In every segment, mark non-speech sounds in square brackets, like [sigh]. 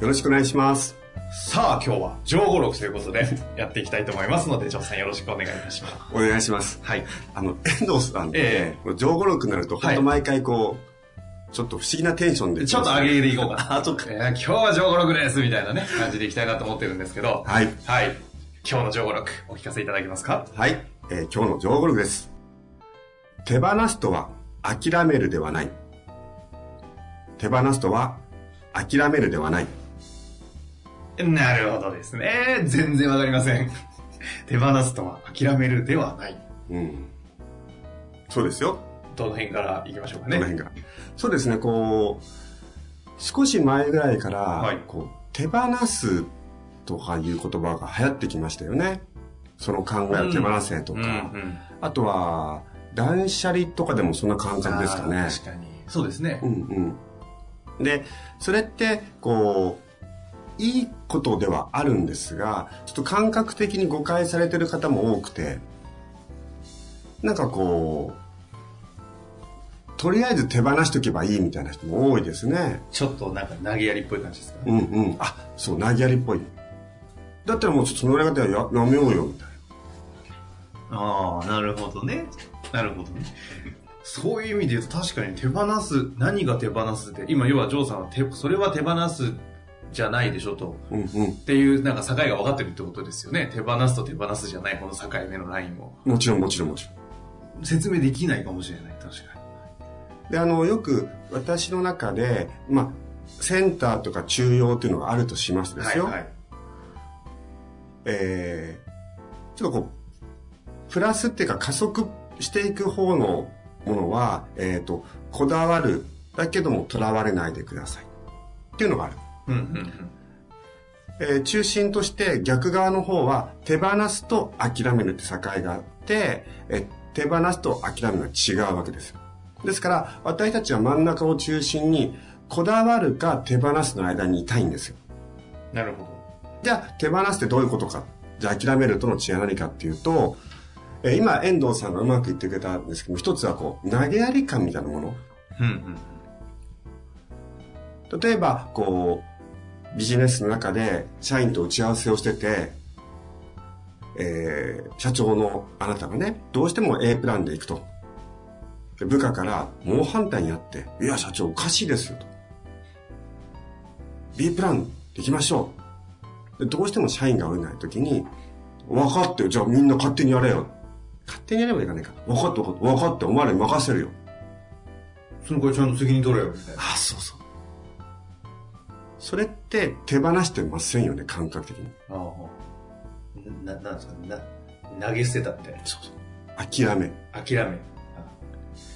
よろしくお願いします。さあ今日は上五録ということで [laughs] やっていきたいと思いますので城さんよろしくお願いいたしますお願いします。はいあの、遠藤さんって、えこの上五録になると、はい本当毎回こう、ちょっと不思議なテンションで。ちょっと上げていこうかな。[laughs] あ、そっか。えー今日は上五録ですみたいなね、感じでいきたいなと思ってるんですけど、[laughs] はい。はい。今日の上五録、お聞かせいただけますか？はい。えー今日の上五録です。手放すとは諦めるではない。手放すとは諦めるではない。なるほどですね。全然わかりません。[laughs] 手放すとは諦めるではない。うん。そうですよ。どの辺から行きましょうかね。この辺が。そうですね、こう、少し前ぐらいから、はいこう手放すとかいう言葉が流行ってきましたよね。その考えを手放せとか、うんうんあとは、断捨離とかでもそんな感覚ですかね確かに。そうですねう。んうん。で、それって、こう、いいことではあるんですが、ちょっと感覚的に誤解されてる方も多くて、なんかこう、とりあえず手放しとけばいいみたいな人も多いですね。ちょっとなんか投げやりっぽい感じですかうんうん。あ、そう、投げやりっぽい。だったらもうちょっとそのやり方はややめようよ、みたいああ、なるほどね。なるほどね。そういう意味で言うと確かに手放す、何が手放すって、今要はジョーさんは手、それは手放すじゃないでしょと。な。うんうん。っていうなんか境が分かってるってことですよね。手放すと手放すじゃないこの境目のラインを。もちろんもちろんもちろん。説明できないかもしれない。確かで、あの、よく私の中で、まあ、センターとか中央っていうのがあるとしましてに。ですよ。はいはい。えー、ちょっとこう、プラスっていうか加速していく方のものは、えっ、と、こだわる、だけども囚われないでください。っていうのがある。うんうんうん。えー中心として逆側の方は手放すと諦めるって境があって、えー手放すと諦めるのは違うわけですよ。ですから私たちは真ん中を中心にこだわるか手放すの間にいたいんですよ。なるほど。じゃあ手放すってどういうことか。じゃあ諦めるとの違いは何かっていうと、えー今遠藤さんがうまく言ってくれたんですけど一つはこう投げやり感みたいなもの。うんうん。例えば、こう、ビジネスの中で社員と打ち合わせをしてて、えー社長のあなたがね、どうしても A プランで行くと。で部下から猛反対にあって、いや社長おかしいですよと。B プランで行きましょう。でどうしても社員が降りないときに、分かってよ、じゃあみんな勝手にやれよ。勝手にやればいかないか。分かって分かって、分かって、お前らに任せるよ。その子ちゃんと責任取れよ、みたいな。あ、そうそう。それって手放してませんよね、感覚的に。ああ。な、なんですか？ね。な、投げ捨てたみたいな。そうそう。諦め。諦め。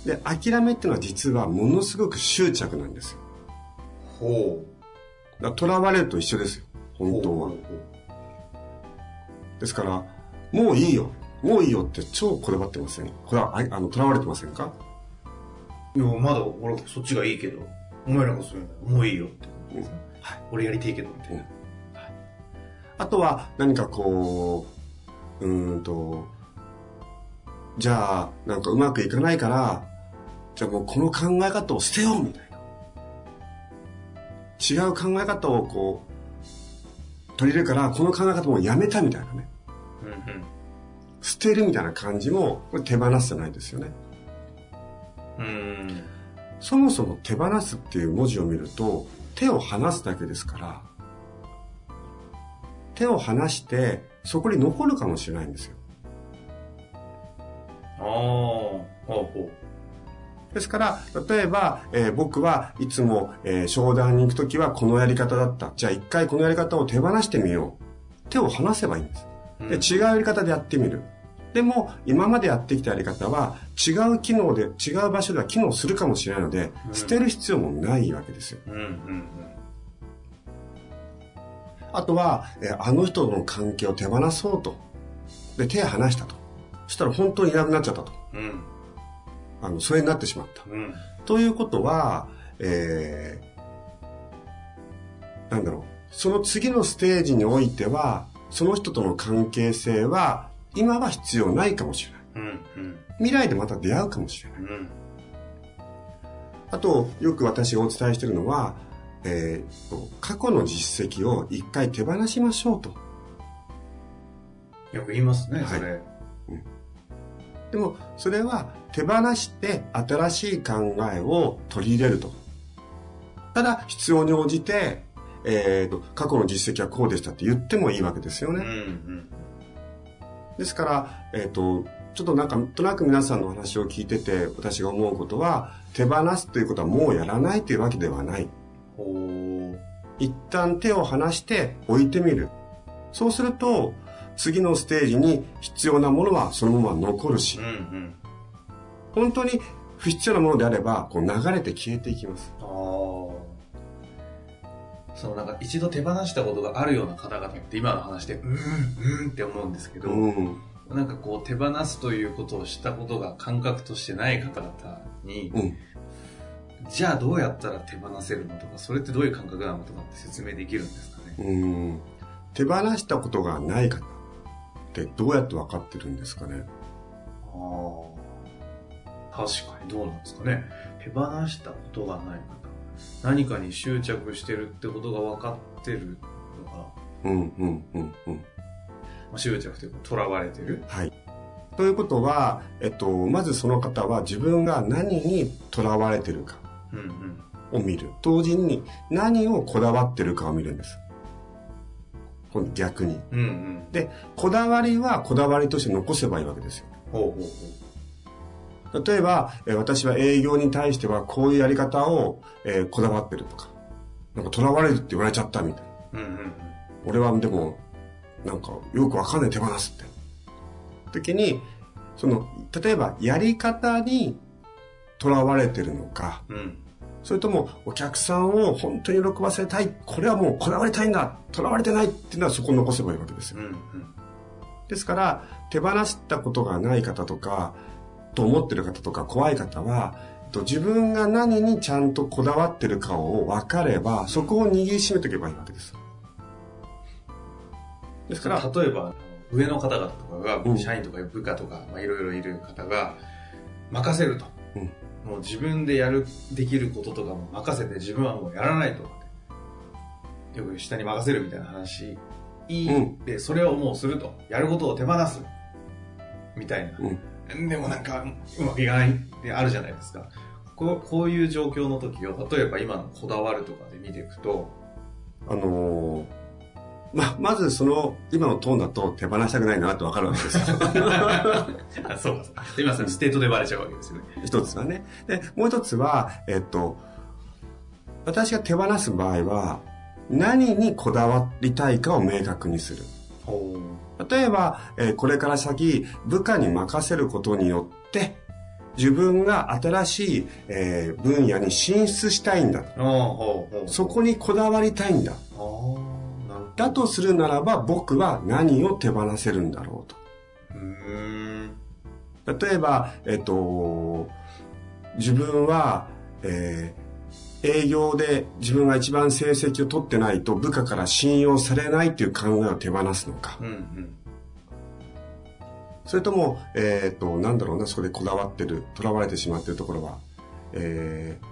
で、諦めっていうのは実はものすごく執着なんですよ。ほだから囚われると一緒ですよ。う。本当は。ですから、もういいよ。もういいよって超こだわってません？これは、ああの、囚われてませんか？いや、まだ俺そっちがいいけど、お前らがそういうのもういいよって。うんはい。俺やりてえけど、みたいな。あとは何かこう、うーんと、じゃあ、なんかうまくいかないから、じゃあもうこの考え方を捨てようみたいな。違う考え方をこう、取り入れるから、この考え方もやめたみたいなね。うんうん。捨てるみたいな感じも、これ手放すじゃないですよね。うーん。そもそも手放すっていう文字を見ると、手を離すだけですから、手を離して、そこに残るかもしれないんですよ。ああ、ほうほですから、例えば、えー僕はいつも、えー商談に行くときはこのやり方だった。じゃあ一回このやり方を手放してみよう。手を離せばいいんです。で、違うやり方でやってみる。でも、今までやってきたやり方は、違う機能で、違う場所では機能するかもしれないので、捨てる必要もないわけですよ。うんうんあとは、えーあの人との関係を手放そうと。で、手離したと。そしたら本当にいなくなっちゃったと。うんうんあの、それになってしまった。うんということは、えー、なんだろう。その次のステージにおいては、その人との関係性は、今は必要ないかもしれない。うんうん未来でまた出会うかもしれない。うんあと、よく私がお伝えしているのは、えーと過去の実績を一回手放しましょうと。よく言いますね、はいそれ。でも、それは手放して新しい考えを取り入れると。ただ、必要に応じて、えーと、過去の実績はこうでしたって言ってもいいわけですようんうね。んですから、えっ、と、ちょっとなんか、となく皆さんのお話を聞いてて、私が思うことは、手放すということはもうやらないというわけではない。一旦手を離して置いてみる。そうすると、次のステージに必要なものはそのまま残るしうん、うん本当に不必要なものであれば、こう流れて消えていきます。ああそのなんか一度手放したことがあるような方々って今の話でうーんうーんって思うんですけど、うん。なんかこう手放すということをしたことが感覚としてない方々に、うん。じゃあどうやったら手放せるのとかそれってどういう感覚なのとかって説明できるんですかね？うん。手放したことがない方ってどうやって分かってるんですかね？ああ確かにどうなんですかね手放したことがない方何かに執着してるってことが分かってるのかな、うん、うん、うん、うん。まあ、執着というか囚われてるはい。ということは、えっと、まずその方は自分が何にとらわれてるかうんうんを見る。同時に何をこだわってるかを見るんです。逆に。うんうんで、こだわりはこだわりとして残せばいいわけですよ。ほうほうほ例えば、えー私は営業に対してはこういうやり方を、えーこだわってるとか、なんか囚われるって言われちゃったみたいな。ううんうん俺はでも、なんかよくわかんない手放すって。時に、その、例えばやり方に囚われてるのか、うんうんそれともお客さんを本当に喜ばせたい、これはもうこだわりたいんだ、囚われてないっていうのはそこに残せばいいわけですよ。うんうんですから、手放したことがない方とか、と思ってる方とか怖い方は、えっと自分が何にちゃんとこだわってるかを分かれば、そこを握りしめておけばいいわけです。ですから、例えば上の方々とかうん。が社員とか部下とかまあいろいろいる方が任せると、うん。もう自分でやるできることとかも任せて自分はもうやらないと。よく下に任せるみたいな話。いい、うん。でそれをもうすると。やることを手放す。みたいな、でもなんかうまくいかないってあるじゃないですかこうこういう状況の時を例えば今のこだわるとかで見ていくとあのーま、まずその、今のトーンだと手放したくないなって分かるわけですよ。[laughs] あそうかそうか今そのステートでバレちゃうわけですよね一つはね。で、もう一つは、えっと、私が手放す場合は、何にこだわりたいかを明確にする。ほ例えば、えーこれから先、部下に任せることによって、自分が新しい、えー分野に進出したいんだ。そこにこだわりたいんだ。だとするならば、僕は何を手放せるんだろうと。例えば、えっと、自分は、えー営業で自分が一番成績を取ってないと部下から信用されないという考えを手放すのか。うんうん。それとも、えっと、なんだろうな、そこでこだわってる、囚われてしまってるところは、えー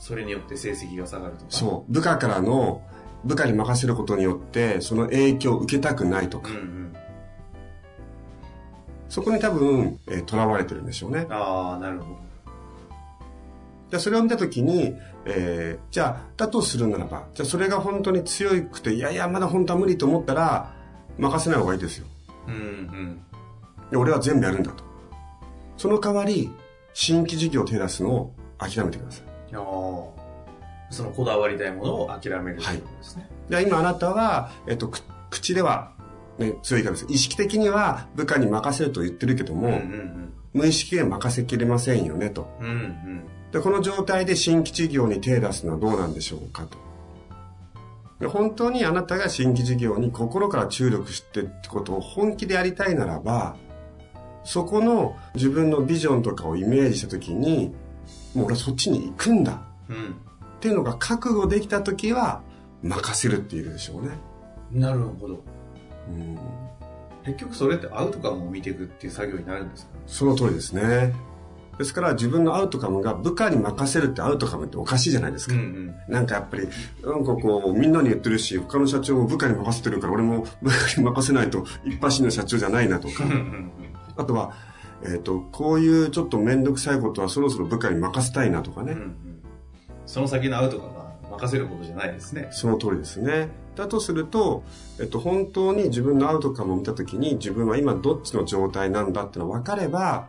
それによって成績が下がるとか。そう、部下からの、部下に任せることによって、その影響を受けたくないとか、うんうん。そこに多分、えー囚われてるんでしょうね。ああ、なるほど。じゃあそれを見たときに、えーじゃあ、だとするならば、じゃあそれが本当に強くて、いやいや、まだ本当は無理と思ったら、任せない方がいいですよ。うんうん。で俺は全部やるんだと。その代わり、新規事業を手出すのを諦めてください。あーそのこだわりたいものを諦めるということですね。で今あなたは、えっと、く口では、ね、強いからです。意識的には部下に任せると言ってるけども、うんうん無意識で任せきれませんよねと。うん。うんうん。で、この状態で新規事業に手を出すのはどうなんでしょうかと。で本当にあなたが新規事業に心から注力してってことを本気でやりたいならば、そこの自分のビジョンとかをイメージしたときに、もう俺はそっちに行くんだうん。っていうのが覚悟できたときは、任せるっていうでしょうね。なるほど。うん、結局それってアウトカムを見ていくっていう作業になるんですか？その通りですね。ですから自分のアウトカムが部下に任せるってアウトカムっておかしいじゃないですか。んなんかやっぱり、なんかこう、みんなに言ってるし、他の社長も部下に任せてるから、俺も部下に任せないと一発の社長じゃないなとかうん。う。んあとは、えっ、と、こういうちょっとめんどくさいことはそろそろ部下に任せたいなとかね。うんうん。その先のアウトカムは任せることじゃないですね。その通りですね。だとすると、えっと、本当に自分のアウトカムを見たときに、自分は今どっちの状態なんだってのが分かれば、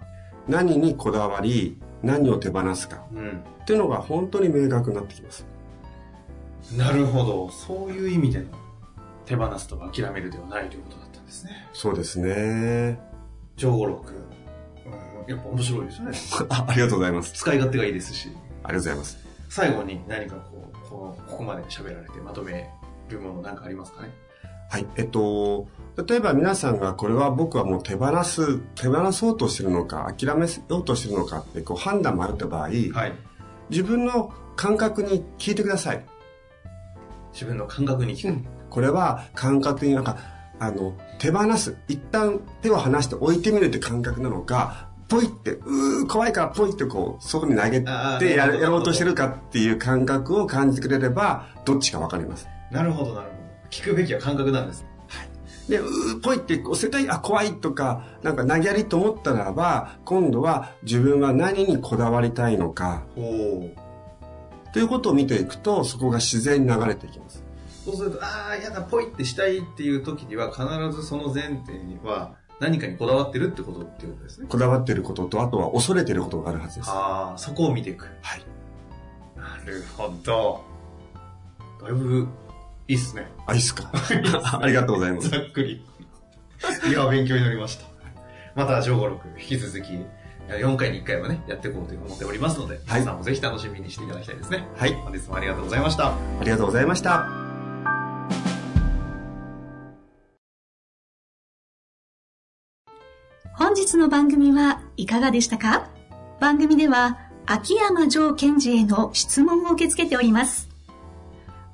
何にこだわり、何を手放すかうん。っていうのが本当に明確になってきます。なるほど。そういう意味での手放すとか諦めるではないということだったんですね。そうですね。上五六。うん、やっぱ面白いですよね。[laughs] あありがとうございます。使い勝手がいいですし。ありがとうございます。最後に何かこう、このここまで喋られてまとめるものなんかありますかね？はい。えっと、例えば皆さんがこれは僕はもう手放す、手放そうとしてるのか、諦めようとしてるのかってこう判断もあるった場合、はい。自分の感覚に聞いてください。自分の感覚に聞く。これは感覚になんか、あの、手放す。一旦手を離して置いてみるって感覚なのか、ポイって、うー、怖いからポイってこう、そこに投げてややろうとしてるかっていう感覚を感じてくれれば、どっちかわかります。なるほど、なるほど。聞くべきは感覚なんです。で、うー、ポイって押せたい、あ、怖いとか、なんか投げやりと思ったならば、今度は自分は何にこだわりたいのか。ということを見ていくと、そこが自然に流れていきます。そうすると、ああ、やだ、ポイってしたいっていう時には、必ずその前提には、何かにこだわってるってことっていうことですね。こだわっていることと、あとは恐れていることがあるはずです。ああ、そこを見ていく。はい。なるほど。だいぶ、いいっすね。あ、いいっすか [laughs] ありがとうございます。ざっくり。いや、勉強になりました。また、上五六、引き続き、4回に1回はね、やっていこうと思っておりますので、皆さんもぜひ楽しみにしていただきたいですね。はい。本日もありがとうございました。ありがとうございました。本日の番組はいかがでしたか？番組では秋山城賢治への質問を受け付けております。